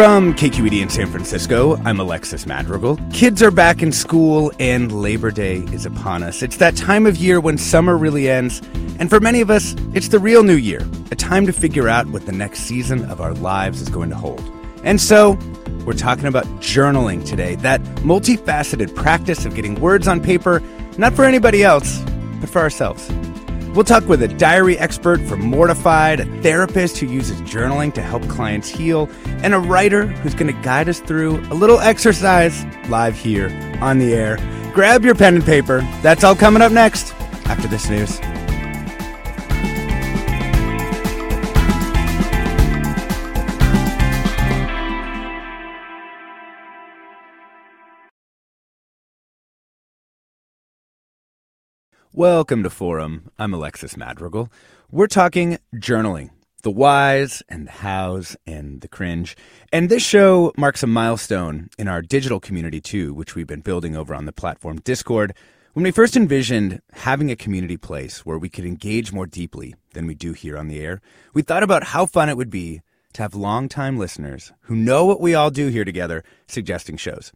From KQED in San Francisco, I'm Alexis Madrigal. Kids are back in school and Labor Day is upon us. It's that time of year when summer really ends, and for many of us, it's the real new year, a time to figure out what the next season of our lives is going to hold. And so, we're talking about journaling today, that multifaceted practice of getting words on paper, not for anybody else, but for ourselves. We'll talk with a diary expert from Mortified, a therapist who uses journaling to help clients heal, and a writer who's going to guide us through a little exercise live here on the air. Grab your pen and paper. That's all coming up next after this news. Welcome to Forum. I'm Alexis Madrigal. We're talking journaling, the whys and the hows and the cringe. And this show marks a milestone in our digital community too, which we've been building over on the platform Discord. When we first envisioned having a community place where we could engage more deeply than we do here on the air, we thought about how fun it would be to have longtime listeners who know what we all do here together suggesting shows.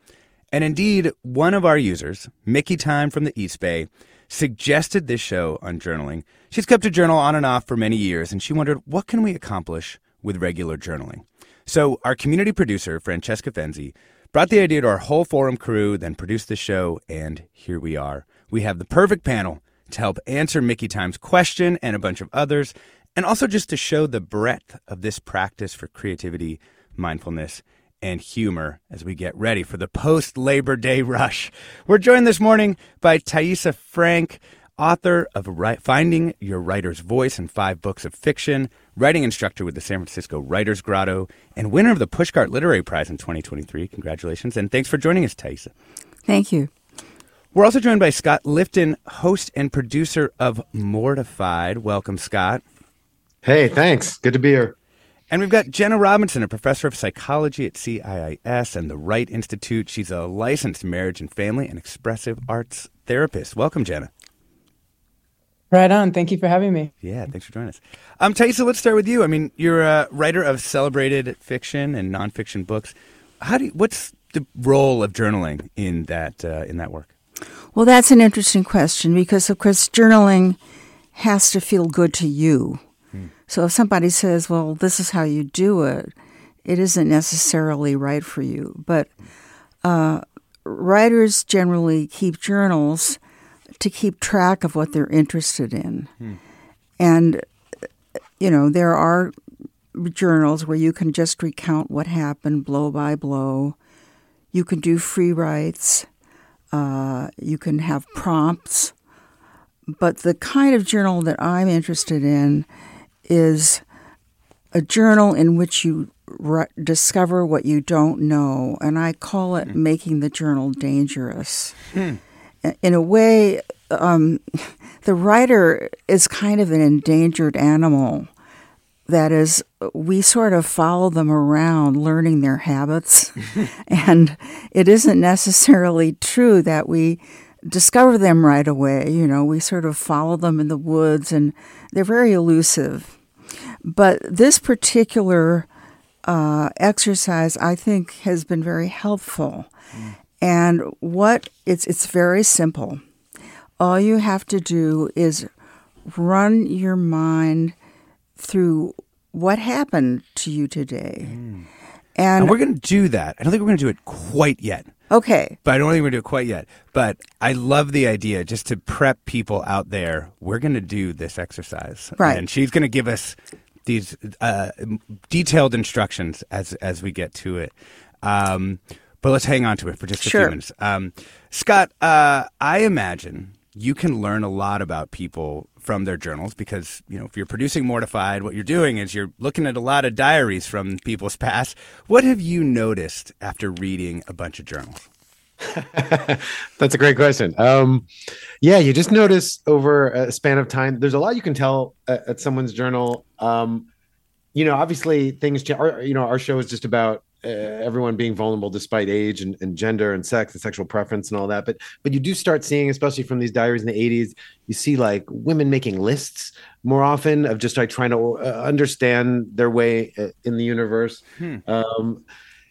And indeed, one of our users, Mickey Time from the East Bay, suggested this show on journaling. She's kept a journal on and off for many years, and she wondered what can we accomplish with regular journaling. So our community producer, Francesca Fenzi, brought the idea to our whole forum crew, then produced the show, and here we are. We have the perfect panel to help answer Mickey Time's question and a bunch of others, and also just to show the breadth of this practice for creativity, mindfulness, and humor as we get ready for the post Labor Day rush. We're joined this morning by Thaisa Frank, author of Finding Your Writer's Voice and five books of fiction, writing instructor with the San Francisco Writers Grotto, and winner of the Pushcart Literary Prize in 2023. Congratulations, and thanks for joining us, Thaisa. Thank you. We're also joined by Scott Lifton, host and producer of Mortified. Welcome, Scott. Hey, thanks. Good to be here. And we've got Jenna Robinson, a professor of psychology at CIIS and the Wright Institute. She's a licensed marriage and family and expressive arts therapist. Welcome, Jenna. Right on. Thank you for having me. Yeah, thanks for joining us. Um, Thaisa, let's start with you. I mean, you're a writer of celebrated fiction and nonfiction books. How do you, what's the role of journaling in that uh, in that work? Well, that's an interesting question because, of course, journaling has to feel good to you. So if somebody says, well, this is how you do it, it isn't necessarily right for you. But uh, writers generally keep journals to keep track of what they're interested in. Hmm. And, you know, there are journals where you can just recount what happened blow by blow. You can do free writes. Uh, you can have prompts. But the kind of journal that I'm interested in is a journal in which you re- discover what you don't know, and I call it mm. making the journal dangerous. Mm. In a way, um, the writer is kind of an endangered animal. That is, we sort of follow them around, learning their habits. and it isn't necessarily true that we discover them right away. You know, we sort of follow them in the woods, and they're very elusive. But this particular uh, exercise, I think, has been very helpful. Mm. And what it's it's very simple. all you have to do is run your mind through what happened to you today. And, And we're going to do that. I don't think we're going to do it quite yet. Okay, But I don't think we're going to do it quite yet. But I love the idea just to prep people out there. We're going to do this exercise. Right. And she's going to give us these uh, detailed instructions as, as we get to it. Um, but let's hang on to it for just a Sure. few minutes. Um, Scott, uh, I imagine you can learn a lot about people from their journals because, you know, if you're producing Mortified, what you're doing is you're looking at a lot of diaries from people's past. What have you noticed after reading a bunch of journals? That's a great question. Um, yeah, you just notice over a span of time, there's a lot you can tell at, at someone's journal. Um, you know, obviously things, our, you know, our show is just about everyone being vulnerable despite age and, and gender and sex and sexual preference and all that. But but you do start seeing, especially from these diaries in the 80s, you see like women making lists more often of just like trying to uh, understand their way uh, in the universe. Um,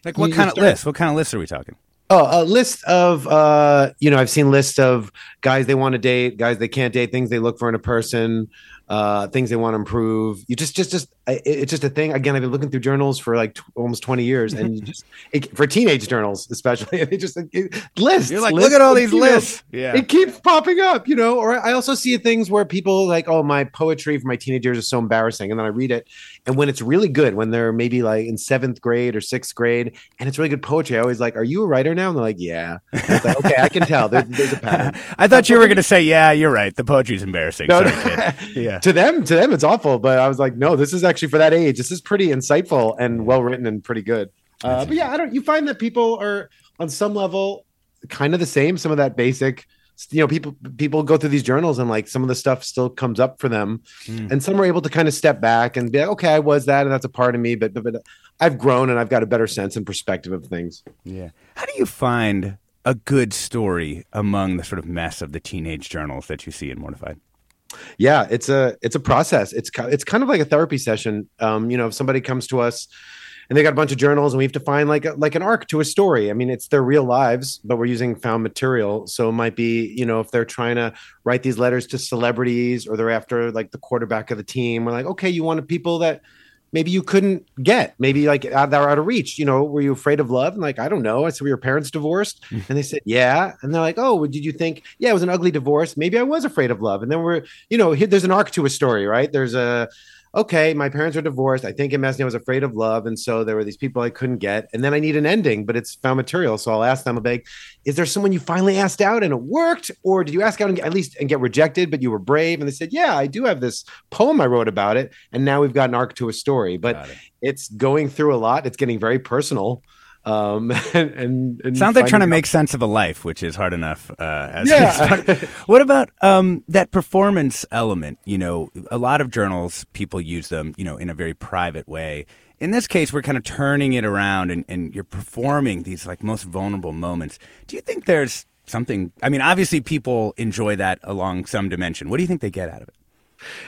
Like what You- you kind of start- list? What kind of lists are we talking? Oh, a list of uh, you know, I've seen lists of guys they want to date, guys they can't date, things they look for in a person, uh, things they want to improve. You just, just, just, I- it's just a thing. Again, I've been looking through journals for like almost twenty years, and just it, for teenage journals, especially, they just it, lists. You're like, lists look at all these lists. Yeah. It keeps popping up, you know. Or I also see things where people like, oh, my poetry for my teenage years is so embarrassing, and then I read it, and when it's really good, when they're maybe like in seventh grade or sixth grade, and it's really good poetry, I always like, are you a writer now? And they're like, yeah. It's like, okay, I can tell. There, there's a pattern. I thought you were going to say, yeah, you're right. The poetry's embarrassing. No, Sorry, no. Yeah. to them, to them, it's awful. But I was like, no, this is actually for that age. This is pretty insightful and well written and pretty good. Uh, but yeah, I don't. You find that people are on some level kind of the same. Some of that basic, you know, people people go through these journals and like some of the stuff still comes up for them, Hmm. and some are able to kind of step back and be like, okay, I was that, and that's a part of me. But but, but I've grown and I've got a better sense and perspective of things. Yeah. How do you find a good story among the sort of mess of the teenage journals that you see in Mortified? Yeah it's a it's a process. It's it's kind of like a therapy session. Um you know if somebody comes to us and they got a bunch of journals and we have to find like a, like an arc to a story. I mean it's their real lives but we're using found material. So it might be you know if they're trying to write these letters to celebrities or they're after like the quarterback of the team we're like okay you wanted people that maybe you couldn't get maybe like out, they're out of reach you know were you afraid of love? And like i don't know. I said were your parents divorced? Hmm. And they said yeah. And they're like oh well, did you think yeah it was an ugly divorce. Maybe i was afraid of love. And then we're you know here, there's an arc to a story right? There's a okay my parents are divorced. I think in Mesny, i was afraid of love and so there were these people i couldn't get and then i need an ending but it's found material so i'll ask them a big is there someone you finally asked out and it worked? Or did you ask out and get, at least and get rejected but you were brave? And they said yeah i do have this poem i wrote about it and now we've got an arc to a story. But it. it's going through a lot. It's getting very personal um and, and, and Sounds like trying to make sense of a life, which is hard enough. Uh, as Yeah. what about um, that performance element? You know, a lot of journals, people use them, you know, in a very private way. In this case, we're kind of turning it around and, and you're performing these like most vulnerable moments. Do you think there's something? I mean, obviously, people enjoy that along some dimension. What do you think they get out of it?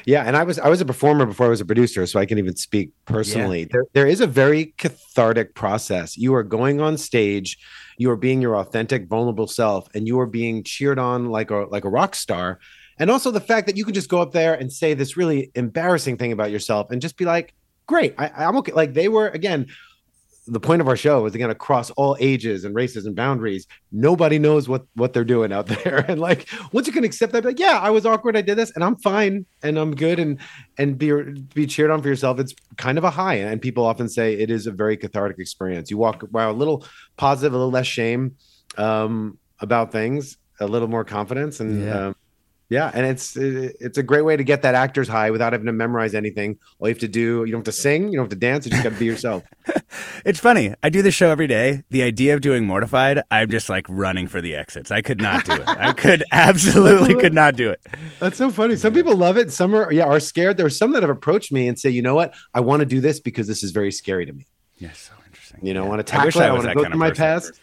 Yeah, and I was I was a performer before I was a producer, so I can even speak personally. There there is a very cathartic process. You are going on stage, you are being your authentic, vulnerable self, and you are being cheered on like a like a rock star. And also the fact that you can just go up there and say this really embarrassing thing about yourself and just be like, great, I, I'm okay. Like they were again, the point of our show is again across all ages and races and boundaries. Nobody knows what what they're doing out there, and like once you can accept that, be like yeah, I was awkward, I did this, and I'm fine, and I'm good, and and be be cheered on for yourself. It's kind of a high, and people often say it is a very cathartic experience. You walk wow, a little positive, a little less shame um, about things, a little more confidence, and Yeah. um, yeah, and it's it's a great way to get that actor's high without having to memorize anything. All you have to do, you don't have to sing, you don't have to dance, you just got to be yourself. It's funny. I do this show every day. The idea of doing Mortified, I'm just like running for the exits. I could not do it. I could absolutely could not do it. That's so funny. Some people love it. Some are yeah are scared. There are some that have approached me and say, you know what, I want to do this because this is very scary to me. Yes, interesting. You know, yeah. want to tackle I it. I want to go through my past.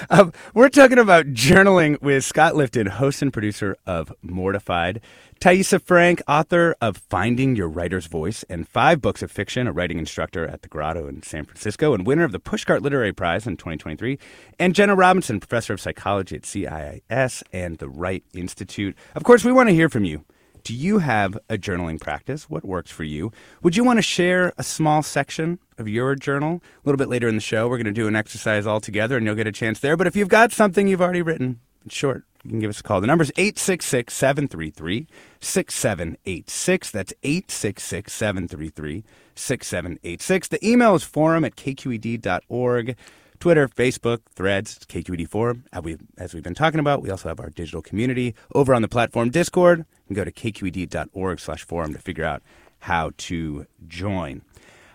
um, we're talking about journaling with Scott Lifton, host and producer of Mortified. Thaisa Frank, author of Finding Your Writer's Voice and five books of fiction, a writing instructor at the Grotto in San Francisco, and winner of the Pushcart Literary Prize in 2023. And Jenna Robinson, professor of psychology at CIIS and the Wright Institute. Of course, we want to hear from you. Do you have a journaling practice? What works for you? Would you want to share a small section of your journal? A little bit later in the show, we're going to do an exercise all together and you'll get a chance there. But if you've got something you've already written, in short, you can give us a call. The number is 866 733 6786. That's 866 733 6786. The email is forum at kqed.org. Twitter, Facebook, Threads, KQED Forum. As we've, as we've been talking about, we also have our digital community over on the platform Discord. You can go to kqed.org slash forum to figure out how to join.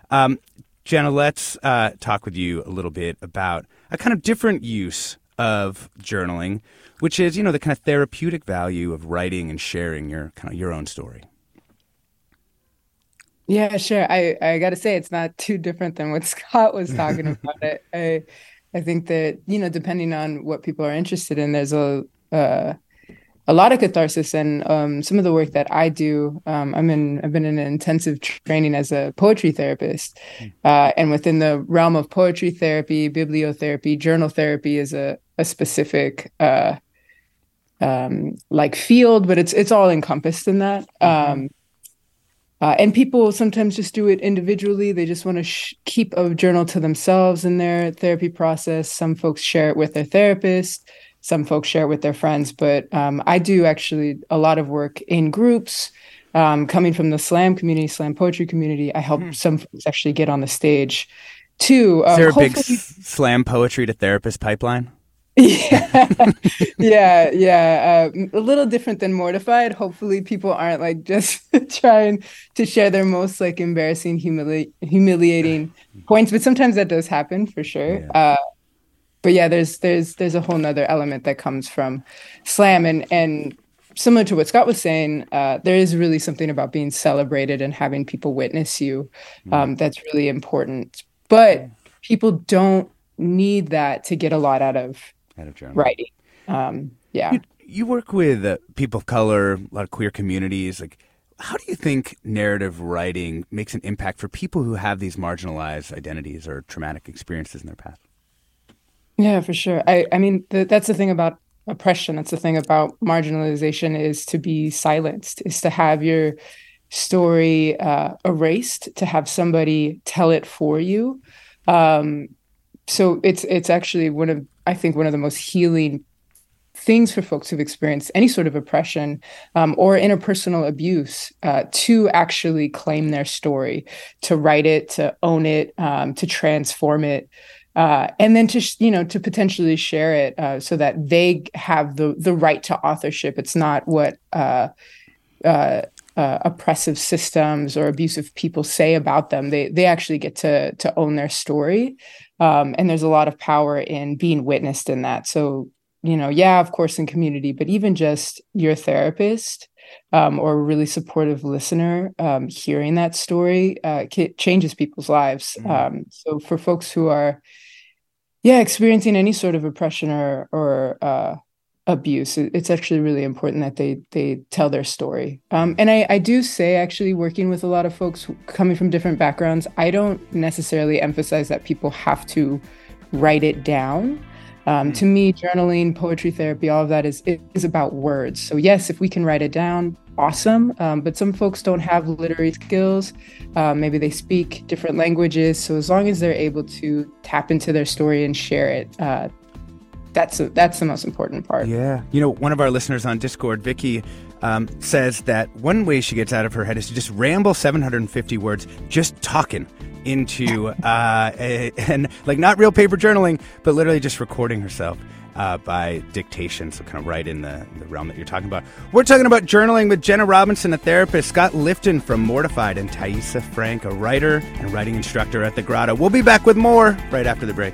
Um, Jenna, let's uh, talk with you a little bit about a kind of different use of journaling, which is, you know, the kind of therapeutic value of writing and sharing your kind of your own story. Yeah, sure. I, I got to say, it's not too different than what Scott was talking about. It. I, I think that you know, depending on what people are interested in, there's a uh, a lot of catharsis, and um, some of the work that I do. Um, I'm in. I've been in an intensive training as a poetry therapist, hmm. uh, and within the realm of poetry therapy, bibliotherapy, journal therapy is a a specific uh, um, like field, but it's it's all encompassed in that. Mm-hmm. Um, uh, and people sometimes just do it individually. They just want to sh- keep a journal to themselves in their therapy process. Some folks share it with their therapist. Some folks share it with their friends. But um, I do actually a lot of work in groups. Um, coming from the slam community, slam poetry community, I help mm. some folks actually get on the stage too. Is there a big s- slam poetry to therapist pipeline? yeah yeah yeah uh, a little different than mortified hopefully people aren't like just trying to share their most like embarrassing humili- humiliating points but sometimes that does happen for sure yeah. Uh, but yeah there's there's there's a whole nother element that comes from slam and and similar to what scott was saying uh, there is really something about being celebrated and having people witness you mm. um, that's really important but people don't need that to get a lot out of out of. Writing. Um, yeah. You, you work with uh, people of color, a lot of queer communities. Like, how do you think narrative writing makes an impact for people who have these marginalized identities or traumatic experiences in their past? Yeah, for sure. I, I mean, the, that's the thing about oppression. That's the thing about marginalization is to be silenced, is to have your story uh, erased, to have somebody tell it for you. Um, so it's it's actually one of I think one of the most healing things for folks who've experienced any sort of oppression um, or interpersonal abuse uh, to actually claim their story, to write it, to own it, um, to transform it. Uh, and then to you know to potentially share it uh, so that they have the the right to authorship. It's not what uh, uh, uh, oppressive systems or abusive people say about them. They they actually get to to own their story um, and there's a lot of power in being witnessed in that. So, you know, yeah, of course, in community, but even just your therapist um, or a really supportive listener um, hearing that story uh, changes people's lives. Mm-hmm. so, for folks who are, yeah, experiencing any sort of oppression or or uh, abuse. It's actually really important that they they tell their story. Um, and I, I do say actually working with a lot of folks coming from different backgrounds i don't necessarily emphasize that people have to write it down. Um, to me journaling poetry therapy all of that is is about words. So yes if we can write it down awesome. Um, but some folks don't have literary skills. Uh, maybe they speak different languages. So as long as they're able to tap into their story and share it uh, that's a, that's the most important part. Yeah, you know, one of our listeners on Discord, Vicky, um, says that one way she gets out of her head is to just ramble 750 words, just talking into uh, a, and like not real paper journaling, but literally just recording herself. Uh, by dictation, so kind of right in the, the realm that you're talking about. We're talking about journaling with Jenna Robinson, a therapist, Scott Lifton from Mortified, and Thaisa Frank, a writer and writing instructor at the Grotto. We'll be back with more right after the break.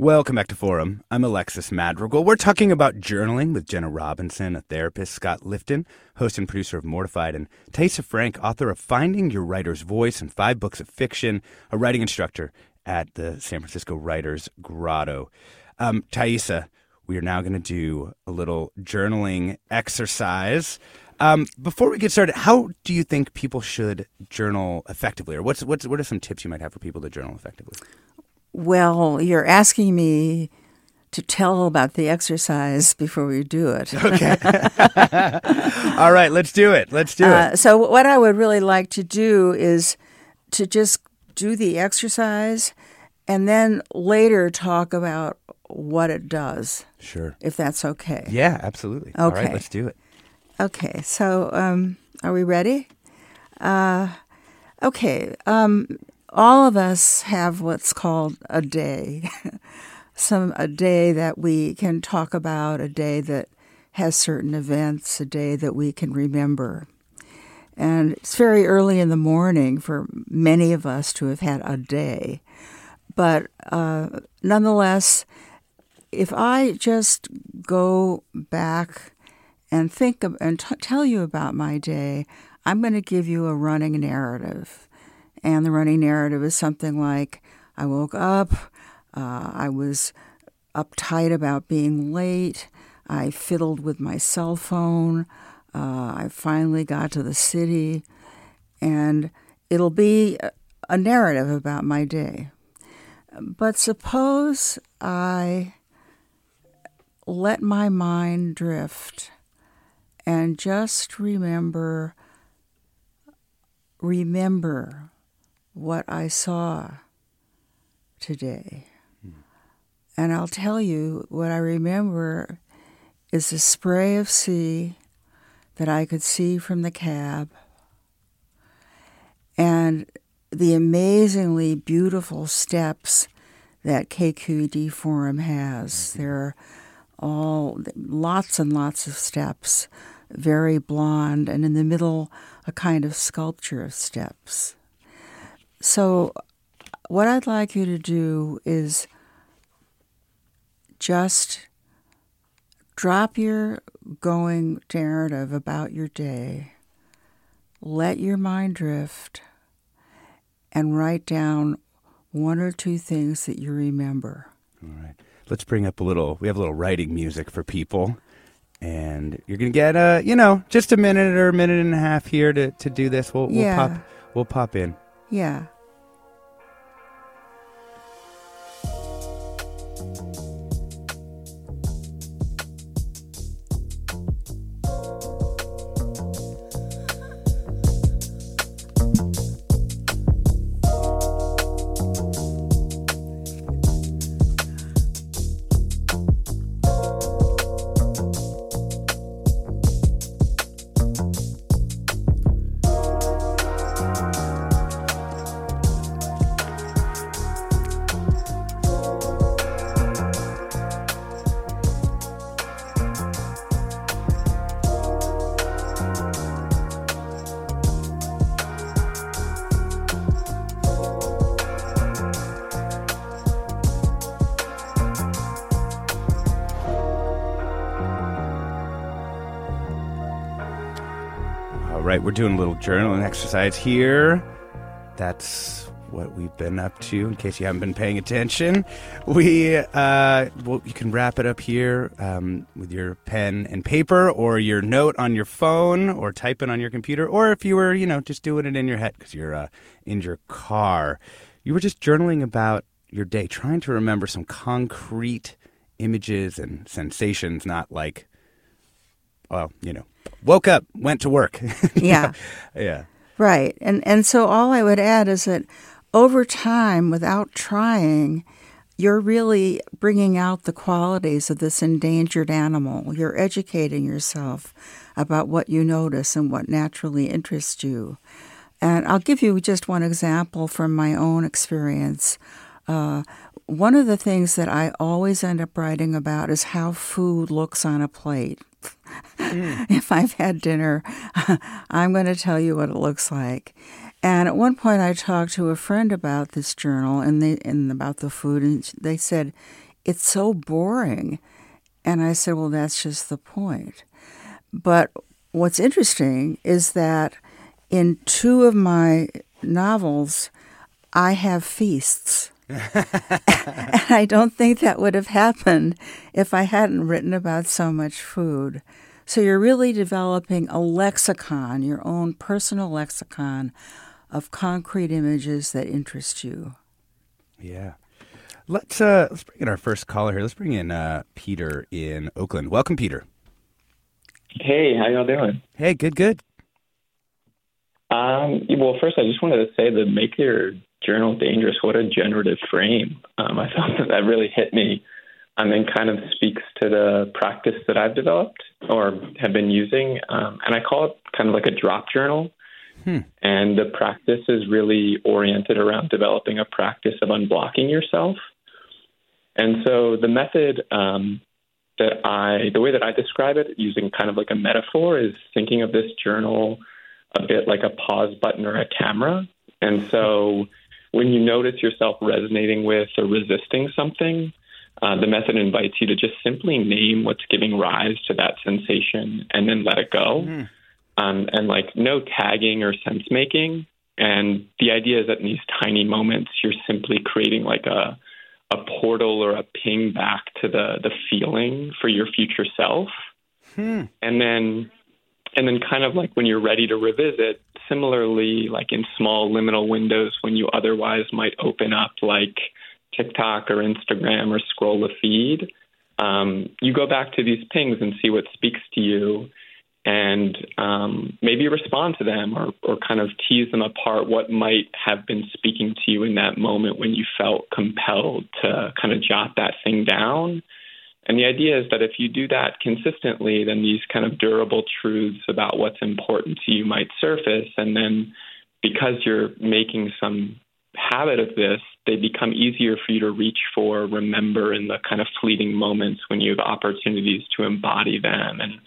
Welcome back to Forum. I'm Alexis Madrigal. We're talking about journaling with Jenna Robinson, a therapist, Scott Lifton, host and producer of Mortified, and Thaisa Frank, author of Finding Your Writer's Voice and five books of fiction, a writing instructor at the San Francisco Writers Grotto. Um, we are now going to do a little journaling exercise. Um, before we get started, how do you think people should journal effectively, or what's what's what are some tips you might have for people to journal effectively? Well, you're asking me to tell about the exercise before we do it. Okay. All right, let's do it. Let's do Uh, it. so, what I would really like to do is to just do the exercise and then later talk about what it does, Sure. if that's okay. Yeah, absolutely. All right, Okay. let's do it. Okay, so um, are we ready? Uh, okay, um, all of us have what's called a day. Some a day that we can talk about, a day that has certain events, a day that we can remember. And it's very early in the morning for many of us to have had a day. But uh, nonetheless, if I just go back and think of, and t- tell you about my day, I'm going to give you a running narrative. And the running narrative is something like I woke up, uh, I was uptight about being late, I fiddled with my cell phone, uh, I finally got to the city, and it'll be a- narrative about my day. But suppose I let my mind drift and just remember remember what I saw today. Hmm. And I'll tell you what I remember is a spray of sea that I could see from the cab and the amazingly beautiful steps that KQED Forum has. Mm-hmm. There are all lots and lots of steps, very blonde, and in the middle, a kind of sculpture of steps. So, what I'd like you to do is just drop your going narrative about your day, let your mind drift, and write down one or two things that you remember. All right. Let's bring up a little. We have a little writing music for people, and you're gonna get uh, you know, just a minute or a minute and a half here to, to do this. We'll, we'll pop we'll pop in. Yeah. Right, we're doing a little journaling exercise here. That's what we've been up to. In case you haven't been paying attention, we uh, well, you can wrap it up here um, with your pen and paper, or your note on your phone, or type it on your computer, or if you were, you know, just doing it in your head because you're uh, in your car. You were just journaling about your day, trying to remember some concrete images and sensations, not like, well, you know, woke up, went to work. Yeah. yeah. Right. And and so all I would add is that over time without trying you're really bringing out the qualities of this endangered animal. You're educating yourself about what you notice and what naturally interests you. And I'll give you just one example from my own experience. Uh, one of the things that I always end up writing about is how food looks on a plate. Mm. if I've had dinner, I'm going to tell you what it looks like. And at one point, I talked to a friend about this journal and they and about the food, and they said it's so boring. And I said, well, that's just the point. But what's interesting is that in two of my novels, I have feasts. and I don't think that would have happened if I hadn't written about so much food. So you're really developing a lexicon, your own personal lexicon of concrete images that interest you. Yeah. Let's uh let's bring in our first caller here. Let's bring in uh Peter in Oakland. Welcome, Peter. Hey, how y'all doing? Hey, good, good. Um, well, first, I just wanted to say that make your journal dangerous. What a generative frame. Um, I thought that that really hit me. Um, and kind of speaks to the practice that I've developed or have been using. Um, and I call it kind of like a drop journal. Hmm. And the practice is really oriented around developing a practice of unblocking yourself. And so the method um, that I, the way that I describe it, using kind of like a metaphor, is thinking of this journal a bit like a pause button or a camera. And so when you notice yourself resonating with or resisting something, uh, the method invites you to just simply name what's giving rise to that sensation and then let it go. Mm. Um, and like no tagging or sense making. And the idea is that in these tiny moments, you're simply creating like a a portal or a ping back to the the feeling for your future self. Hmm. And then and then kind of like when you're ready to revisit, similarly like in small liminal windows when you otherwise might open up like TikTok or Instagram or scroll the feed, um, you go back to these pings and see what speaks to you and um, maybe respond to them or, or kind of tease them apart what might have been speaking to you in that moment when you felt compelled to kind of jot that thing down. And the idea is that if you do that consistently, then these kind of durable truths about what's important to you might surface. And then because you're making some habit of this, they become easier for you to reach for, remember in the kind of fleeting moments when you have opportunities to embody them. And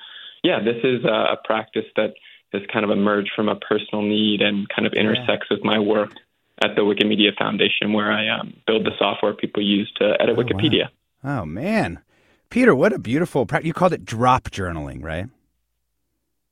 yeah, this is a, practice that has kind of emerged from a personal need and kind of intersects yeah. with my work at the Wikimedia Foundation, where I um, build the software people use to edit oh, Wikipedia. Wow. Oh man, Peter, what a beautiful practice! You called it drop journaling, right?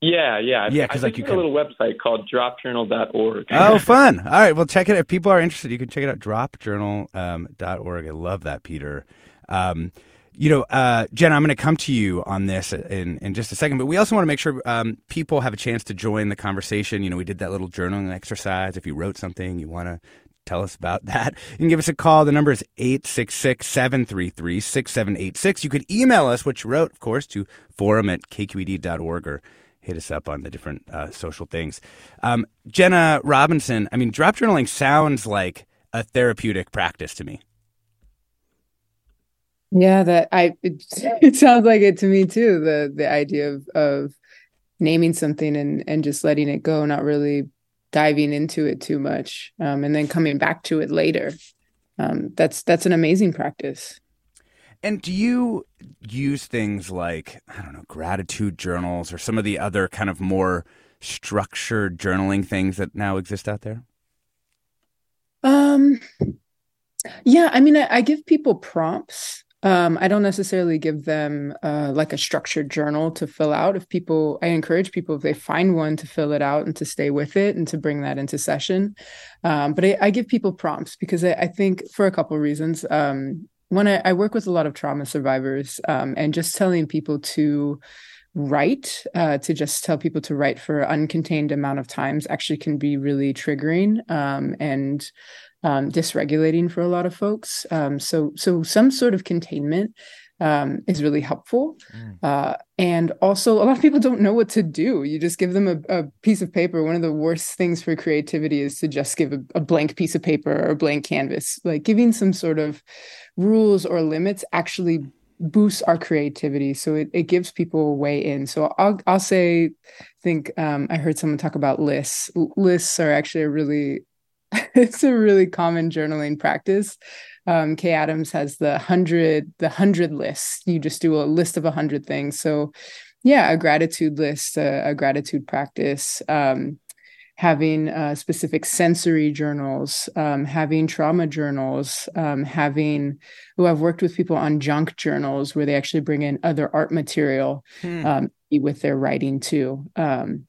Yeah, yeah, yeah. Because like you have a little website called dropjournal.org. oh, fun! All right, well, check it. If people are interested, you can check it out. Dropjournal.org. Um, I love that, Peter. Um, you know, uh, Jen, I'm going to come to you on this in, in just a second, but we also want to make sure um, people have a chance to join the conversation. You know, we did that little journaling exercise. If you wrote something, you want to tell us about that, you can give us a call. The number is 866 733 6786. You could email us what you wrote, of course, to forum at kqed.org or hit us up on the different uh, social things. Um, Jenna Robinson, I mean, drop journaling sounds like a therapeutic practice to me. Yeah, that I it sounds like it to me too. The the idea of of naming something and and just letting it go, not really diving into it too much, um, and then coming back to it later. Um, that's that's an amazing practice. And do you use things like I don't know gratitude journals or some of the other kind of more structured journaling things that now exist out there? Um, yeah, I mean, I, I give people prompts Um, I don't necessarily give them uh, like a structured journal to fill out. If people, I encourage people if they find one to fill it out and to stay with it and to bring that into session. Um, but I, I, give people prompts because I, I think for a couple of reasons. Um, I, I, work with a lot of trauma survivors, um, and just telling people to write, uh, to just tell people to write for uncontained amount of times, actually can be really triggering um, and um, dysregulating for a lot of folks. Um, so, so some sort of containment um, is really helpful. Mm. Uh, and also, a lot of people don't know what to do. You just give them a, a, piece of paper. One of the worst things for creativity is to just give a, a, blank piece of paper or a blank canvas. Like giving some sort of rules or limits actually boosts our creativity. So it, it gives people a way in. So I'll I'll say, think um, I heard someone talk about lists. Lists are actually a really it's a really common journaling practice. Um, Kay Adams has the hundred the hundred list. You just do a list of a hundred things. So, yeah, a gratitude list, a, a gratitude practice. Um, having uh, specific sensory journals, um, having trauma journals, um, having, who I've worked with people on junk journals where they actually bring in other art material hmm. um, with their writing too. Um,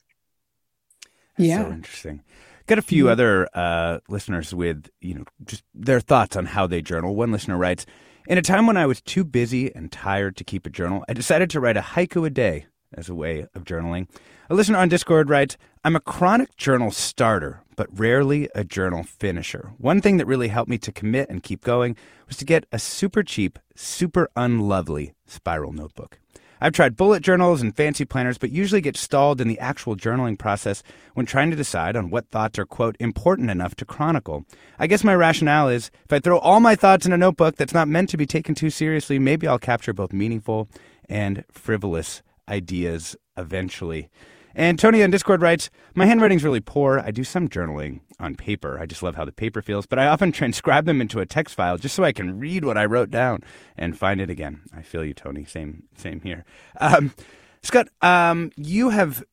yeah. So interesting. Got a few other uh, listeners with, you know, just their thoughts on how they journal. One listener writes, in a time when I was too busy and tired to keep a journal, I decided to write a haiku a day as a way of journaling. A listener on Discord writes, I'm a chronic journal starter, but rarely a journal finisher. One thing that really helped me to commit and keep going was to get a super cheap, super unlovely spiral notebook. I've tried bullet journals and fancy planners, but usually get stalled in the actual journaling process when trying to decide on what thoughts are, quote, important enough to chronicle. I guess my rationale is if I throw all my thoughts in a notebook that's not meant to be taken too seriously, maybe I'll capture both meaningful and frivolous ideas eventually. And Tony on Discord writes, My handwriting's really poor. I do some journaling on paper. I just love how the paper feels, but I often transcribe them into a text file just so I can read what I wrote down and find it again. I feel you, Tony. Same, same here. Um, Scott, um, you have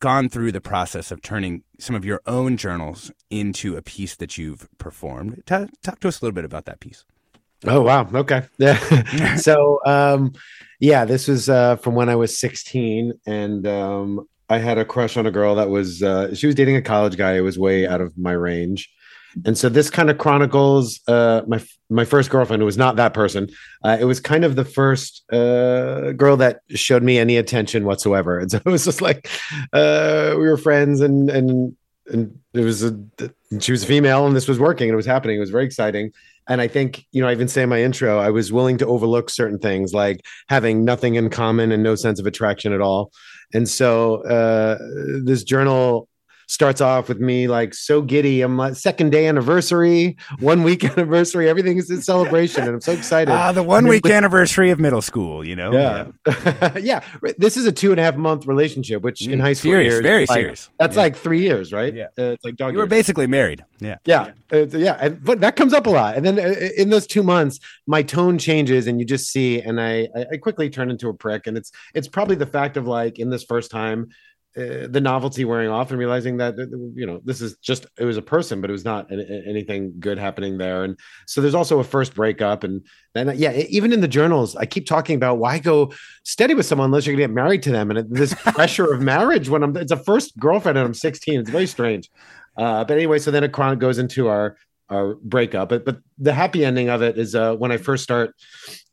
gone through the process of turning some of your own journals into a piece that you've performed. T- talk to us a little bit about that piece. Oh wow. Okay. Yeah. so um yeah, this was uh from when I was 16 and um I had a crush on a girl that was uh, she was dating a college guy who was way out of my range. And so this kind of chronicles uh, my my first girlfriend who was not that person. Uh, it was kind of the first uh, girl that showed me any attention whatsoever. And so it was just like uh, we were friends and and and it was a she was a female and this was working and it was happening. It was very exciting. And I think, you know, I even say in my intro, I was willing to overlook certain things like having nothing in common and no sense of attraction at all. And so uh, this journal starts off with me like so giddy. I'm like second day anniversary, one week anniversary, everything is a celebration, and I'm so excited. Ah, uh, the one week anniversary of middle school, you know. Yeah, yeah. yeah. This is a two and a half month relationship, which mm, in high school serious, years, very like, serious. That's yeah. like three years, right? Yeah, uh, it's like dog. You were basically married. Yeah, yeah, yeah. Uh, yeah. And, but that comes up a lot, and then uh, in those two months, my tone changes, and you just see, and I I quickly turn into a prick, and it's it's probably the fact of like in this first time uh, the novelty wearing off and realizing that you know this is just it was a person but it was not anything good happening there. And so there's also a first breakup and then yeah even in the journals i keep talking about why go steady with someone unless you're gonna get married to them. And this pressure of marriage when i'm it's a first girlfriend and i'm 16 it's very strange. Uh, but anyway so then it goes into our our breakup. But but the happy ending of it is uh, when i first start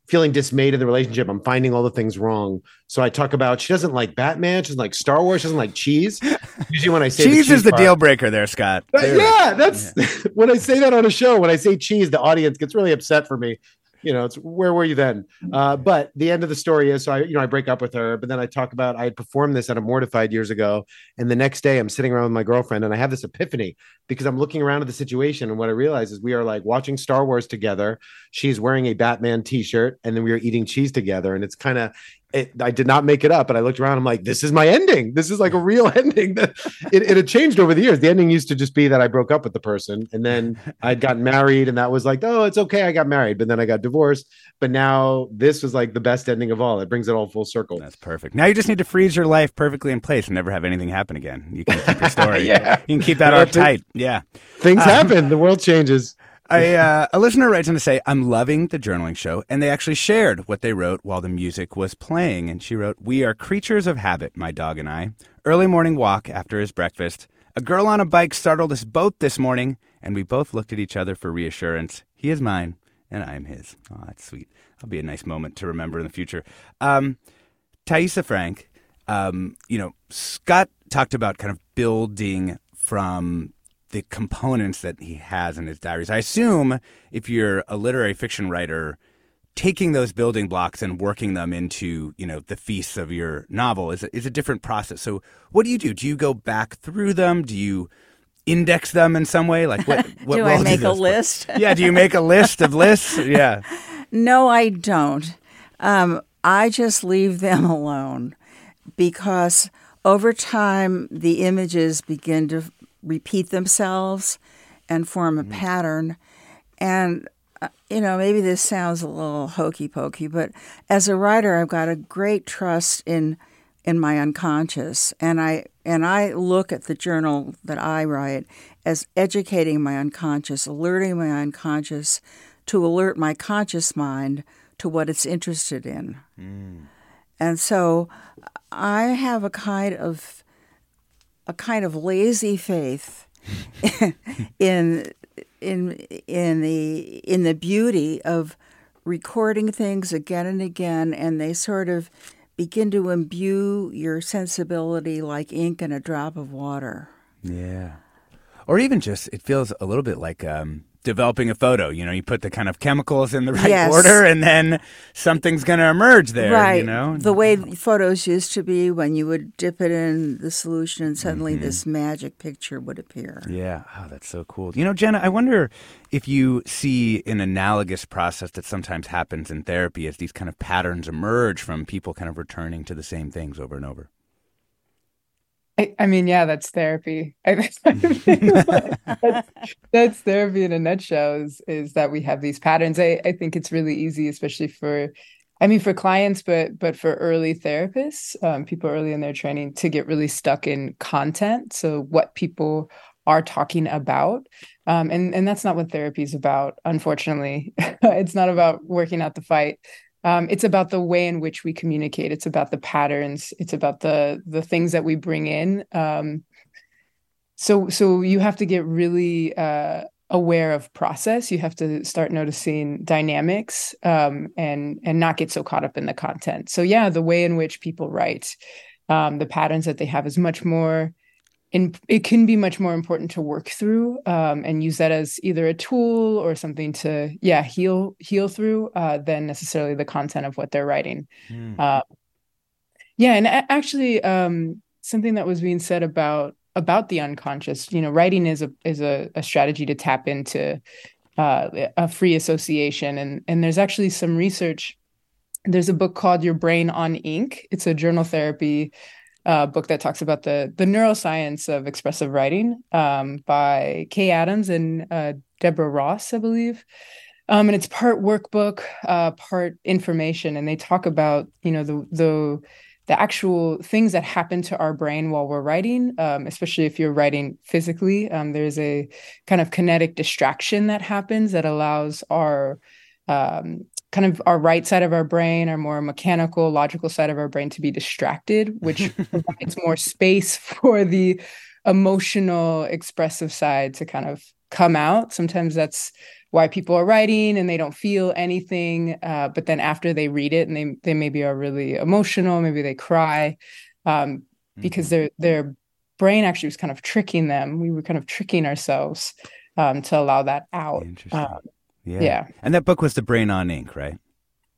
feeling dismayed in the relationship. I'm finding all the things wrong. So I talk about she doesn't like Batman, she doesn't like Star Wars, she doesn't like cheese. Usually when I say cheese, the cheese is the part, deal breaker there, Scott. yeah, that's yeah. when I say that on a show. When I say cheese, the audience gets really upset for me you know, it's where were you then? Uh, but the end of the story is so I, you know, I break up with her, but then I talk about I had performed this at a mortified years ago. And the next day I'm sitting around with my girlfriend and I have this epiphany because I'm looking around at the situation. And what I realize is we are like watching Star Wars together. She's wearing a Batman t shirt and then we were eating cheese together. And it's kind of, it, I did not make it up. but I looked around. I'm like, this is my ending. This is like a real ending. That it, it had changed over the years. The ending used to just be that I broke up with the person, and then I'd gotten married, and that was like, oh, it's okay. I got married, but then I got divorced. But now this was like the best ending of all. It brings it all full circle. That's perfect. Now you just need to freeze your life perfectly in place and never have anything happen again. You can keep your story. yeah, you can keep that arc tight. Yeah, things uh, happen. The world changes. I, uh, a listener writes in to say, I'm loving the journaling show, and they actually shared what they wrote while the music was playing. And she wrote, We are creatures of habit, my dog and I. Early morning walk after his breakfast. A girl on a bike startled us both this morning, and we both looked at each other for reassurance. He is mine, and I am his. Oh, that's sweet. That'll be a nice moment to remember in the future. Um, Thaisa Frank, um, you know, Scott talked about kind of building from the components that he has in his diaries. I assume if you're a literary fiction writer, taking those building blocks and working them into you know the feasts of your novel is a, is a different process. So what do you do? Do you go back through them? Do you index them in some way? Like what? what do I make a list? yeah. Do you make a list of lists? Yeah. No, I don't. Um, I just leave them alone because over time the images begin to repeat themselves and form a mm. pattern. And, uh, you know, maybe this sounds a little hokey pokey, but as a writer, I've got a great trust in in my unconscious and I and I look at the journal that I write as educating my unconscious, alerting my unconscious to alert my conscious mind to what it's interested in. Mm. And so I have a kind of a kind of lazy faith in in in the in the beauty of recording things again and again and they sort of begin to imbue your sensibility like ink in a drop of water. Yeah. Or even just it feels a little bit like um developing a photo. You know, you put the kind of chemicals in the right yes. order, and then something's going to emerge there. Right. You know, the way photos used to be when you would dip it in the solution, and suddenly mm-hmm. this magic picture would appear. Yeah. Oh, that's so cool. You know, Jenna, I wonder if you see an analogous process that sometimes happens in therapy as these kind of patterns emerge from people kind of returning to the same things over and over. I, I mean, yeah, that's therapy. That's, that's, therapy in a nutshell. Is is that we have these patterns? I, I think it's really easy, especially for, I mean, for clients, but but for early therapists, um, people early in their training, to get really stuck in content. So what people are talking about, um, and and that's not what therapy is about. Unfortunately, it's not about working out the fight um, it's about the way in which we communicate. It's about the patterns. It's about the the things that we bring in. Um, so so you have to get really uh, aware of process. You have to start noticing dynamics um, and and not get so caught up in the content. So yeah the way in which people write um, the patterns that they have is much more and it can be much more important to work through um, and use that as either a tool or something to yeah heal heal through uh, than necessarily the content of what they're writing. Mm. uh, yeah and actually um, something that was being said about about the unconscious you know writing is a is a, a strategy to tap into uh, a free association. And and there's actually some research. There's a book called your brain on ink. It's a journal therapy uh, book that talks about the the neuroscience of expressive writing um, by Kay Adams and uh, Deborah Ross, I believe. Um, and it's part workbook, uh, part information, and they talk about you know the the the actual things that happen to our brain while we're writing, um, especially if you're writing physically. Um, there's a kind of kinetic distraction that happens that allows our um, kind of our right side of our brain, our more mechanical, logical side of our brain to be distracted, which provides more space for the emotional, expressive side to kind of come out. Sometimes that's why people are writing and they don't feel anything, uh, but then after they read it and they they maybe are really emotional, maybe they cry, um, because mm-hmm. their their brain actually was kind of tricking them. We were kind of tricking ourselves um, to allow that out. Um, yeah. yeah. And that book was The Brain on Ink, right?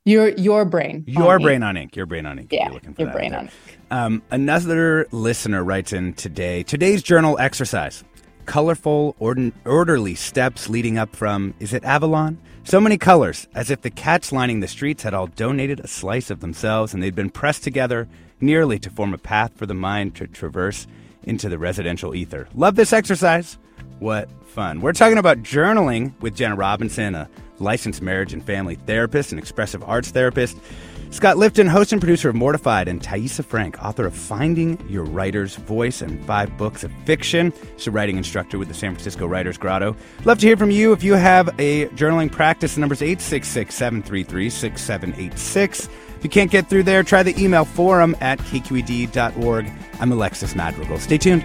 Your your brain. Your on brain ink. on ink. Your brain on ink. Yeah. your brain on ink. Um, another listener writes in today. Today's journal exercise. Colorful, orderly steps leading up from, is it Avalon? So many colors, as if the cats lining the streets had all donated a slice of themselves and they'd been pressed together nearly to form a path for the mind to traverse into the residential ether. Love this exercise. What fun. We're talking about journaling with Jenna Robinson, a licensed marriage and family therapist and expressive arts therapist. Scott Lifton, host and producer of Mortified, and Thaisa Frank, author of Finding Your Writer's Voice and five books of fiction. She's a writing instructor with the San Francisco Writers Grotto. Love to hear from you if you have a journaling practice. The number's 866 733 6786. If you can't get through there, try the email forum at kqed.org. I'm Alexis Madrigal. Stay tuned.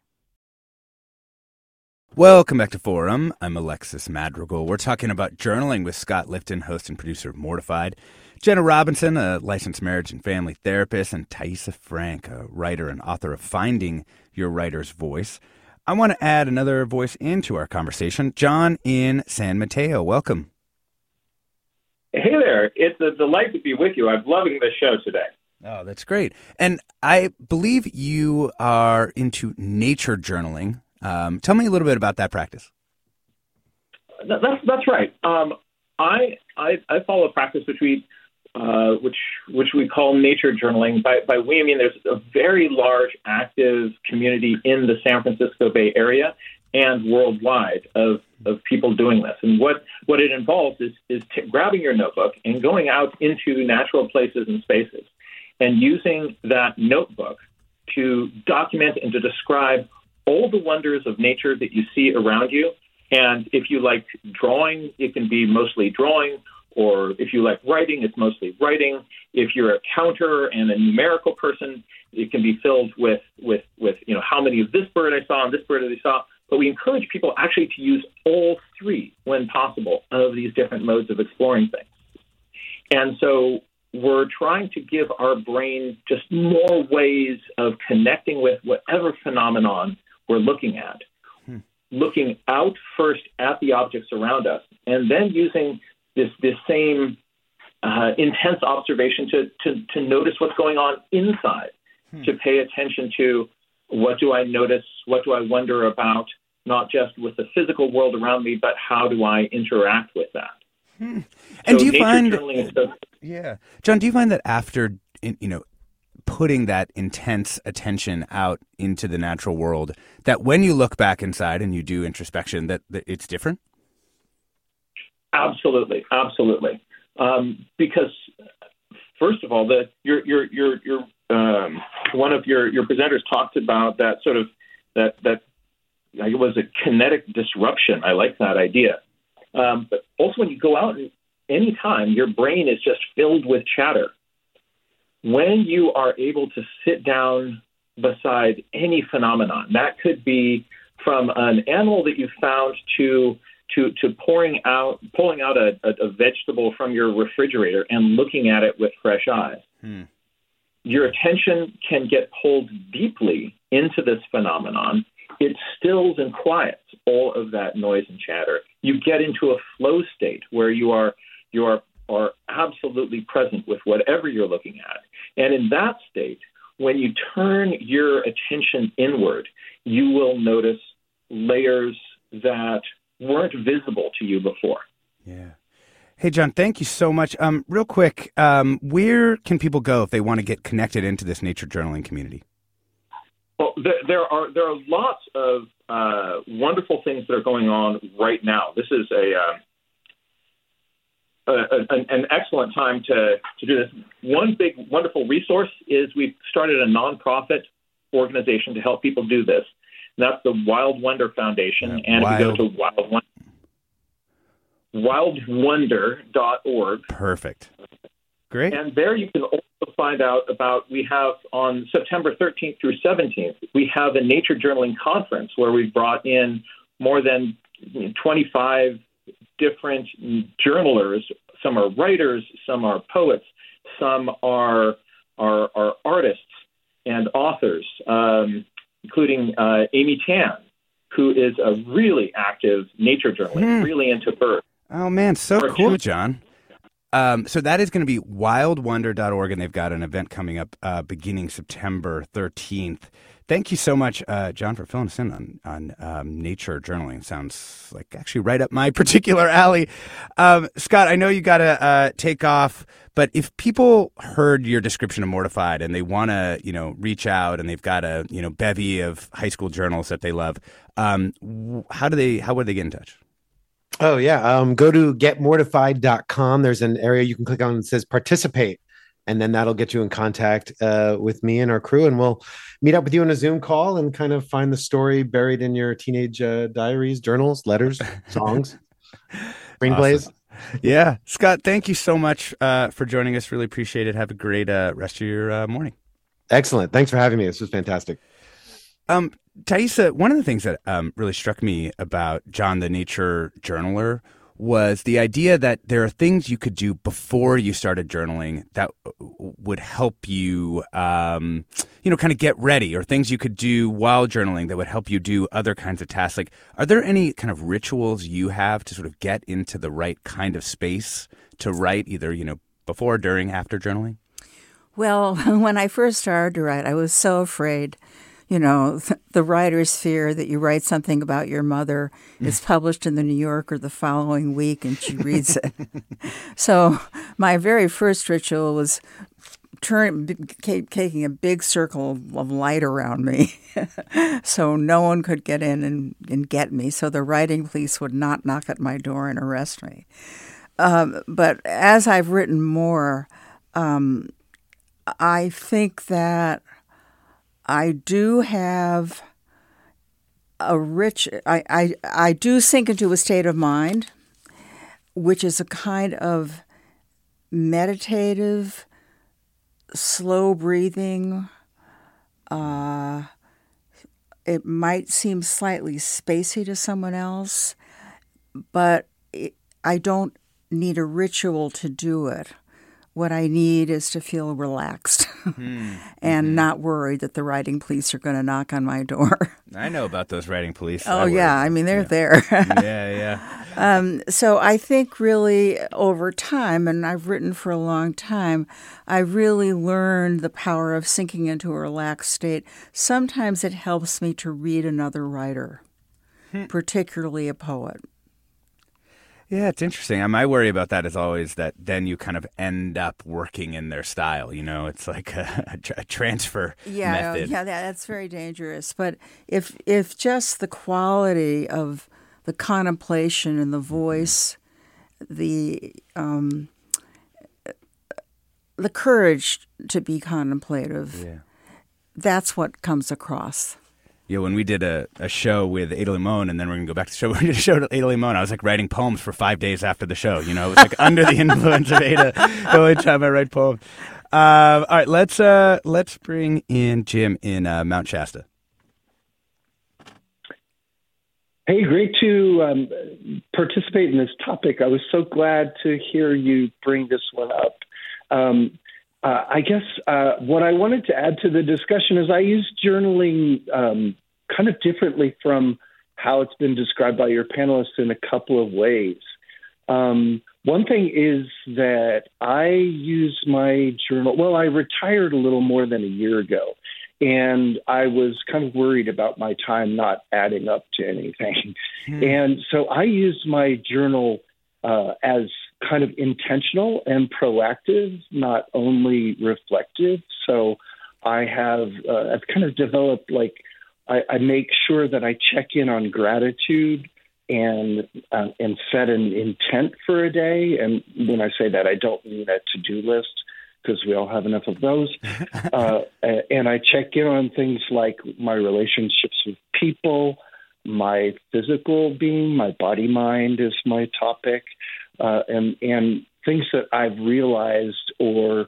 Welcome back to Forum. I'm Alexis Madrigal. We're talking about journaling with Scott Lifton, host and producer of Mortified, Jenna Robinson, a licensed marriage and family therapist, and Thaisa Frank, a writer and author of Finding Your Writer's Voice. I want to add another voice into our conversation. John in San Mateo, welcome. Hey there. It's a delight to be with you. I'm loving this show today. Oh, that's great. And I believe you are into nature journaling. Um, tell me a little bit about that practice. That's that's right. Um, I, I, I follow a practice which we uh, which which we call nature journaling. By by we I mean there's a very large active community in the San Francisco Bay Area and worldwide of of people doing this. And what what it involves is is t- grabbing your notebook and going out into natural places and spaces and using that notebook to document and to describe all the wonders of nature that you see around you. And if you like drawing, it can be mostly drawing, or if you like writing, it's mostly writing. If you're a counter and a numerical person, it can be filled with with with you know how many of this bird I saw and this bird I saw. But we encourage people actually to use all three when possible of these different modes of exploring things. And so we're trying to give our brain just more ways of connecting with whatever phenomenon we're looking at. Hmm. Looking out first at the objects around us, and then using this this same uh, intense observation to, to to notice what's going on inside, hmm. to pay attention to what do I notice, what do I wonder about, not just with the physical world around me, but how do I interact with that. Hmm. And so do you find, yeah, John, do you find that after you know putting that intense attention out into the natural world that when you look back inside and you do introspection that, that it's different? Absolutely. Absolutely. Um, because first of all the your your your your um, one of your your presenters talked about that sort of that that it was a kinetic disruption. I like that idea. Um, but also when you go out and anytime your brain is just filled with chatter when you are able to sit down beside any phenomenon, that could be from an animal that you found to to, to pouring out pulling out a, a, a vegetable from your refrigerator and looking at it with fresh eyes. Hmm. Your attention can get pulled deeply into this phenomenon. It stills and quiets all of that noise and chatter. You get into a flow state where you are you are are absolutely present with whatever you're looking at. And in that state, when you turn your attention inward, you will notice layers that weren't visible to you before. Yeah. Hey, John, thank you so much. Um, real quick, um, where can people go if they want to get connected into this nature journaling community? Well, there, there are there are lots of uh, wonderful things that are going on right now. This is a uh, a, an excellent time to, to do this. One big, wonderful resource is we've started a nonprofit organization to help people do this. And that's the Wild Wonder Foundation. And Wild- if you go to Wild Wonder, wildwonder.org. Perfect. Great. And there you can also find out about, we have on September 13th through 17th, we have a nature journaling conference where we've brought in more than 25 different journalers. Some are writers, some are poets, some are, are, are artists and authors, um, including uh, Amy Tan, who is a really active nature journalist, Hmm. really into birds. Oh man, so Or cool, two- John. Um, so that is going to be wildwonder.org, and they've got an event coming up uh, beginning September 13th. Thank you so much, uh, John, for filling us in on on um, nature journaling. Sounds like actually right up my particular alley. Um, Scott, I know you got to uh, take off, but if people heard your description of Mortified and they want to, you know, reach out and they've got a you know bevy of high school journals that they love, um, how do they? How would they get in touch? Oh yeah. Um, go to getmortified.com. There's an area you can click on that says participate. And then that'll get you in contact uh, with me and our crew, and we'll meet up with you in a Zoom call and kind of find the story buried in your teenage uh, diaries, journals, letters, songs, screenplays. Awesome. Yeah, Scott, thank you so much uh, for joining us. Really appreciate it. Have a great uh, rest of your uh, morning. Excellent. Thanks for having me. This was fantastic. Um, Thaisa, one of the things that um, really struck me about John the Nature Journaler was the idea that there are things you could do before you started journaling that would help you, um, you know, kind of get ready, or things you could do while journaling that would help you do other kinds of tasks. Like, are there any kind of rituals you have to sort of get into the right kind of space to write, either you know, before, during, after journaling? Well, when I first started to write, I was so afraid. You know, the writer's fear that you write something about your mother, is published in the New Yorker the following week, and she reads it. so, my very first ritual was turn, taking a big circle of light around me, so no one could get in and, and get me. So the writing police would not knock at my door and arrest me. Um, but as I've written more, um, I think that I do have a rich. I, I I do sink into a state of mind, which is a kind of meditative, slow breathing. Uh, it might seem slightly spacey to someone else, but it, I don't need a ritual to do it. What I need is to feel relaxed hmm. and mm-hmm. not worried that the writing police are going to knock on my door. I know about those writing police. oh, yeah. I mean, they're there. yeah, yeah. Um, so I think really over time, and I've written for a long time, I really learned the power of sinking into a relaxed state. Sometimes it helps me to read another writer, hmm. particularly a poet. Yeah, it's interesting. Uh, My worry about that is always that then you kind of end up working in their style. You know, it's like a, a, tra- a transfer Yeah, method. yeah, that, that's very dangerous. But if if just the quality of the contemplation and the voice, the um, the courage to be contemplative, Yeah. that's what comes across. Yeah, when we did a, a show with Ada Limon, and then we're gonna go back to the show. We did a show with Ada Limon. I was like writing poems for five days after the show. You know, it was like under the influence of Ada. The only time I write poems. Um, all right, let's uh, let's bring in Jim in uh, Mount Shasta. Hey, great to um, participate in this topic. I was so glad to hear you bring this one up. Um, uh, I guess uh, what I wanted to add to the discussion is I use journaling um, kind of differently from how it's been described by your panelists in a couple of ways. Um, one thing is that I use my journal. Well, I retired a little more than a year ago, and I was kind of worried about my time not adding up to anything. And so I use my journal uh, as kind of intentional and proactive, not only reflective. So I have uh, I've kind of developed like I, I make sure that I check in on gratitude and uh, and set an intent for a day. And when I say that, I don't mean a to do list because we all have enough of those. uh, and I check in on things like my relationships with people, my physical being, my body mind is my topic, uh, and and things that I've realized or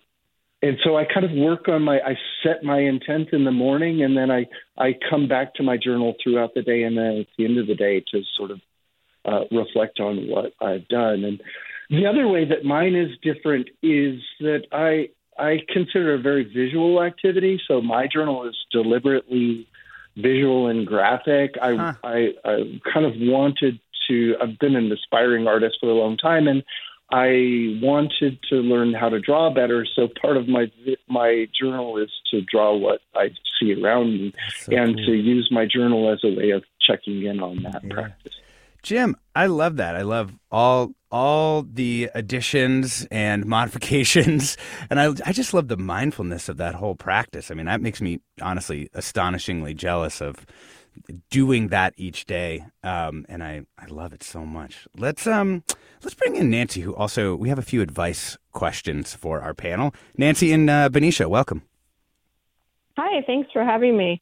and so I kind of work on my I set my intent in the morning and then I I come back to my journal throughout the day and then at the end of the day to sort of uh, reflect on what I've done. And the other way that mine is different is that I I consider a very visual activity. So my journal is deliberately visual and graphic. I huh. I, I kind of wanted to I've been an aspiring artist for a long time and I wanted to learn how to draw better, so part of my my journal is to draw what I see around me, so and cool. to use my journal as a way of checking in on that yeah. practice. Jim, I love that. I love all all the additions and modifications, and I I just love the mindfulness of that whole practice. I mean, that makes me honestly astonishingly jealous of doing that each day, um, and I, I love it so much. Let's um let's bring in Nancy, who also we have a few advice questions for our panel. Nancy and uh, Benicia, welcome. Hi, thanks for having me.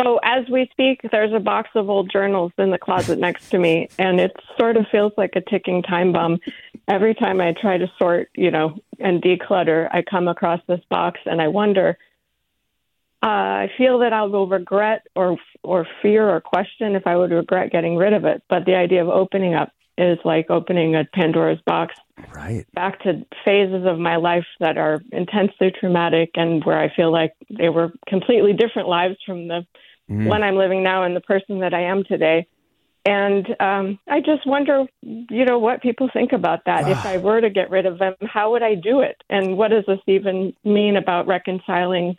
So as we speak, there's a box of old journals in the closet next to me, and it sort of feels like a ticking time bomb. Every time I try to sort, you know, and declutter, I come across this box, and I wonder I feel that I will regret or or fear or question if I would regret getting rid of it. But the idea of opening up is like opening a Pandora's box. Right. Back to phases of my life that are intensely traumatic and where I feel like they were completely different lives from the mm. one I'm living now and the person that I am today. And um, I just wonder, you know, what people think about that. if I were to get rid of them, how would I do it? And what does this even mean about reconciling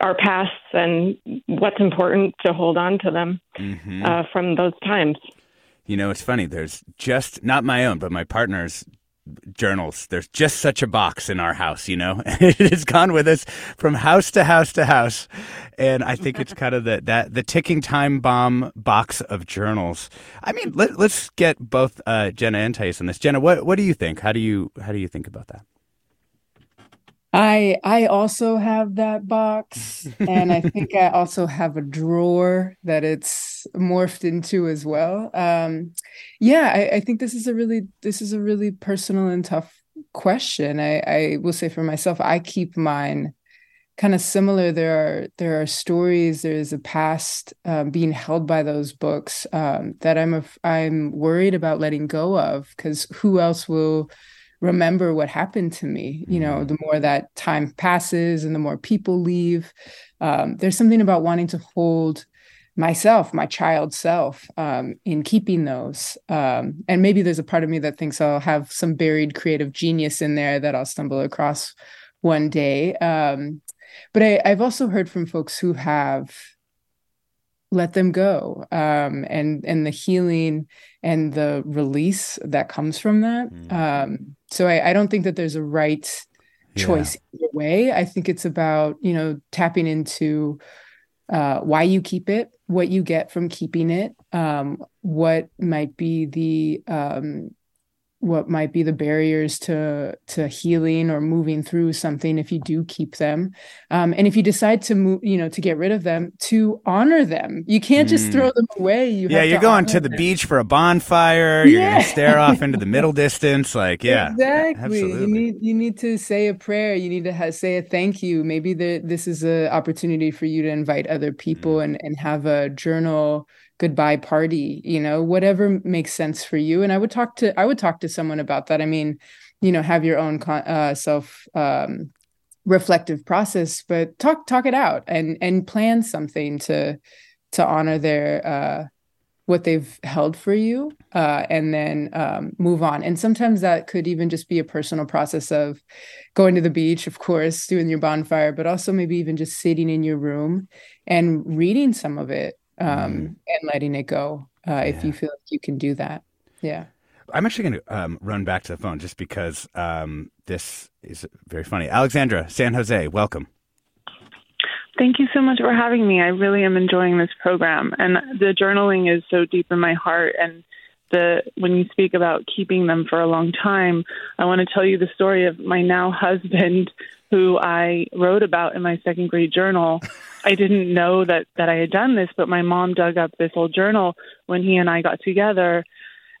our pasts and what's important to hold on to them mm-hmm. uh, from those times. You know, it's funny. There's just not my own, but my partner's journals. There's just such a box in our house, you know. it has gone with us from house to house to house, and I think it's kind of the that the ticking time bomb box of journals. I mean, let, us get both uh, Jenna and Thaisa on this. Jenna, what what do you think? How do you how do you think about that? I I also have that box and I think I also have a drawer that it's morphed into as well. Um, yeah, I, I think this is a really this is a really personal and tough question. I, I will say for myself, I keep mine kind of similar. There are there are stories. There is a past um, being held by those books um, that I'm a, I'm worried about letting go of because who else will remember what happened to me you know mm-hmm. the more that time passes and the more people leave um, there's something about wanting to hold myself my child self um, in keeping those um, and maybe there's a part of me that thinks i'll have some buried creative genius in there that i'll stumble across one day um, but I, i've also heard from folks who have let them go um, and and the healing and the release that comes from that mm. um, so I, I, don't think that there's a right choice yeah. either way i think it's about you know tapping into uh, why you keep it what you get from keeping it um, what might be the um, what might be the barriers to to healing or moving through something if you do keep them. Um, and if you decide to move you know to get rid of them to honor them. You can't just mm. throw them away. You yeah you're going to the them. beach for a bonfire. You're gonna stare off into the middle distance. Like yeah exactly. You need you need to say a prayer. You need to have, say a thank you. Maybe the, this is an opportunity for you to invite other people mm. and and have a journal goodbye party you know whatever makes sense for you. And i would talk to i would talk to someone about that. I mean you know have your own con- uh, self um, reflective process but talk talk it out and and plan something to to honor their uh what they've held for you uh, and then um, move on. And sometimes that could even just be a personal process of going to the beach, of course, doing your bonfire, but also maybe even just sitting in your room and reading some of it um, mm. and letting it go uh, yeah. if you feel like you can do that. Yeah. I'm actually going to um, run back to the phone just because um, this is very funny. Alexandra, San Jose, welcome. Thank you so much for having me. I really am enjoying this program, and the journaling is so deep in my heart. And the when you speak about keeping them for a long time, I want to tell you the story of my now husband, who I wrote about in my second grade journal. I didn't know that that I had done this, but my mom dug up this old journal when he and I got together,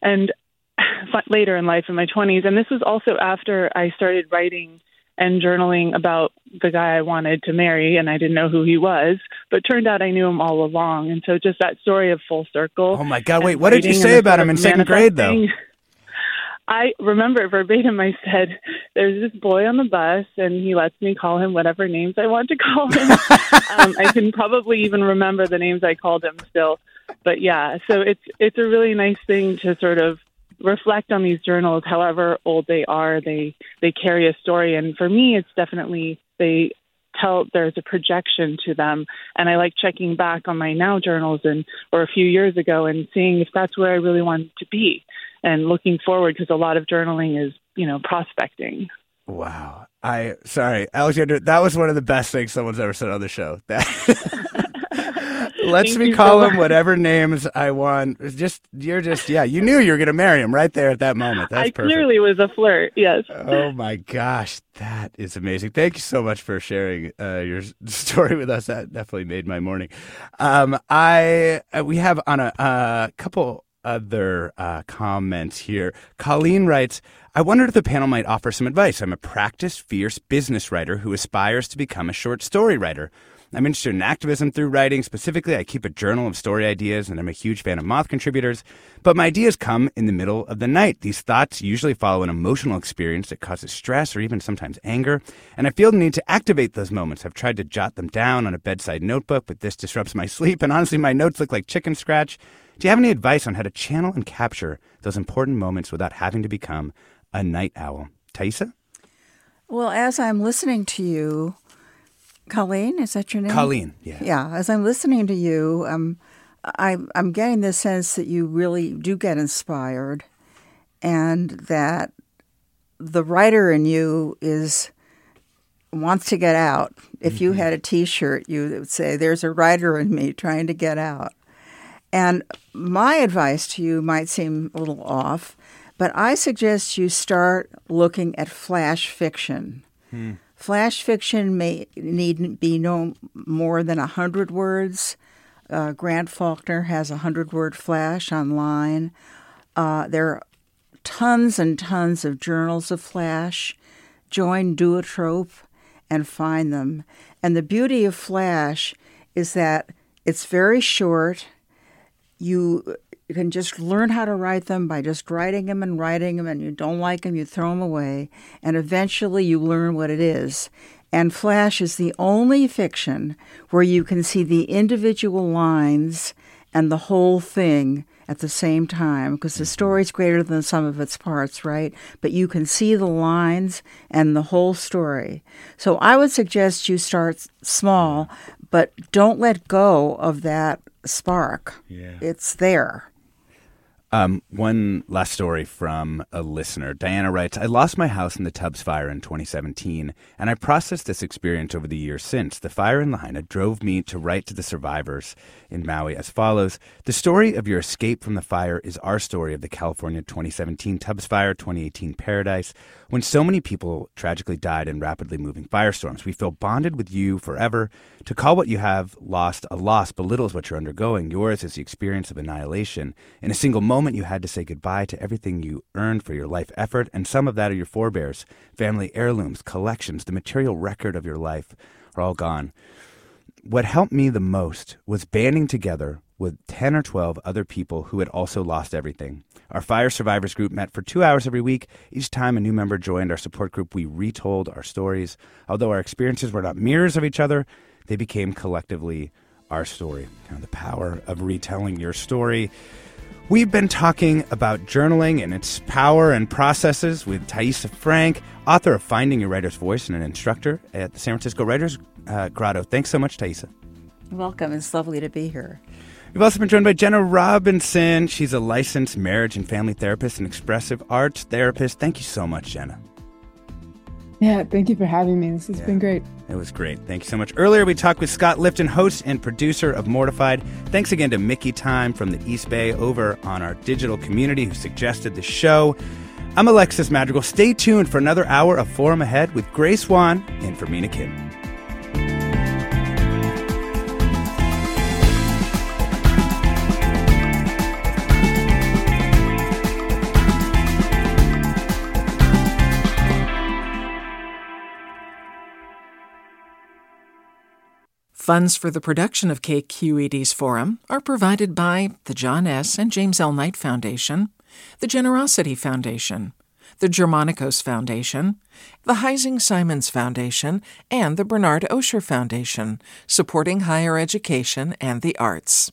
and later in life in my 20s. And this was also after I started writing and journaling about the guy I wanted to marry, and I didn't know who he was, but turned out I knew him all along. And so just that story of full circle. Oh my God! Wait, what did you say about him in second grade, though? I remember verbatim. I said, "There's this boy on the bus, and he lets me call him whatever names I want to call him." um, I can probably even remember the names I called him still, but yeah. So it's it's a really nice thing to sort of reflect on these journals, however old they are. They they carry a story, and for me, it's definitely they tell there's a projection to them and i like checking back on my now journals and or a few years ago and seeing if that's where i really wanted to be and looking forward because a lot of journaling is you know prospecting wow i sorry Alexander, that was one of the best things someone's ever said on the show that lets me call so him whatever names I want. It's just you're just yeah. You knew you were gonna marry him right there at that moment. That's i perfect. clearly was a flirt yes Oh my gosh, that is amazing! Thank you so much for sharing uh, your story with us. That definitely made my morning. Um, I uh, we have on a uh, couple other uh, comments here. Colleen writes. I wondered if the panel might offer some advice. I'm a practiced, fierce business writer who aspires to become a short story writer. I'm interested in activism through writing. Specifically, I keep a journal of story ideas, and I'm a huge fan of Moth contributors. But my ideas come in the middle of the night. These thoughts usually follow an emotional experience that causes stress or even sometimes anger, and I feel the need to activate those moments. I've tried to jot them down on a bedside notebook, but this disrupts my sleep, and honestly, my notes look like chicken scratch. Do you have any advice on how to channel and capture those important moments without having to become a night owl? Thaisa? Well, as I'm listening to you, Colleen, is that your name? Colleen, yeah. Yeah, as I'm listening to you, um, I, I'm getting the sense that you really do get inspired and that the writer in you is wants to get out. If you had a T-shirt, you would say, "There's a writer in me trying to get out." And my advice to you might seem a little off, but I suggest you start looking at flash fiction. Flash fiction may need be no more than a hundred words. Uh, Grant Faulkner has a hundred word flash online. Uh, there are tons and tons of journals of flash. Join Duotrope and find them. And the beauty of flash is that it's very short. You you can just learn how to write them by just writing them and writing them, and you don't like them, you throw them away, and eventually you learn what it is. And Flash is the only fiction where you can see the individual lines and the whole thing at the same time because the mm-hmm. story's greater than some of its parts, right? But you can see the lines and the whole story. So I would suggest you start small, but don't let go of that spark. Yeah. It's there. Um, one last story from a listener. Diana writes I lost my house in the Tubbs fire in 2017, and I processed this experience over the years since. The fire in Lahaina drove me to write to the survivors in Maui as follows The story of your escape from the fire is our story of the California 2017 Tubbs fire, 2018 Paradise. When so many people tragically died in rapidly moving firestorms, we feel bonded with you forever. To call what you have lost a loss belittles what you're undergoing. Yours is the experience of annihilation. In a single moment, you had to say goodbye to everything you earned for your life effort, and some of that are your forebears. Family heirlooms, collections, the material record of your life are all gone. What helped me the most was banding together with 10 or 12 other people who had also lost everything. Our fire survivors group met for two hours every week. Each time a new member joined our support group, we retold our stories. Although our experiences were not mirrors of each other, they became collectively our story. The power of retelling your story. We've been talking about journaling and its power and processes with Thaisa Frank, author of Finding Your Writer's Voice and an instructor at the San Francisco Writers uh, Grotto. Thanks so much, Thaisa. Welcome. It's lovely to be here. We've also been joined by Jenna Robinson. She's a licensed marriage and family therapist and expressive arts therapist. Thank you so much, Jenna. Yeah, thank you for having me. This has been great. It was great. Thank you so much. Earlier, we talked with Scott Lifton, host and producer of Mortified. Thanks again to Mickey Time from the East Bay over on our digital community who suggested the show. I'm Alexis Madrigal. Stay tuned for another hour of Forum Ahead with Grace Wan and Fermina Kim. Funds for the production of KQED's forum are provided by the John S. and James L. Knight Foundation, the Generosity Foundation, the Germanacos Foundation, the Heising Simons Foundation, and the Bernard Osher Foundation, supporting higher education and the arts.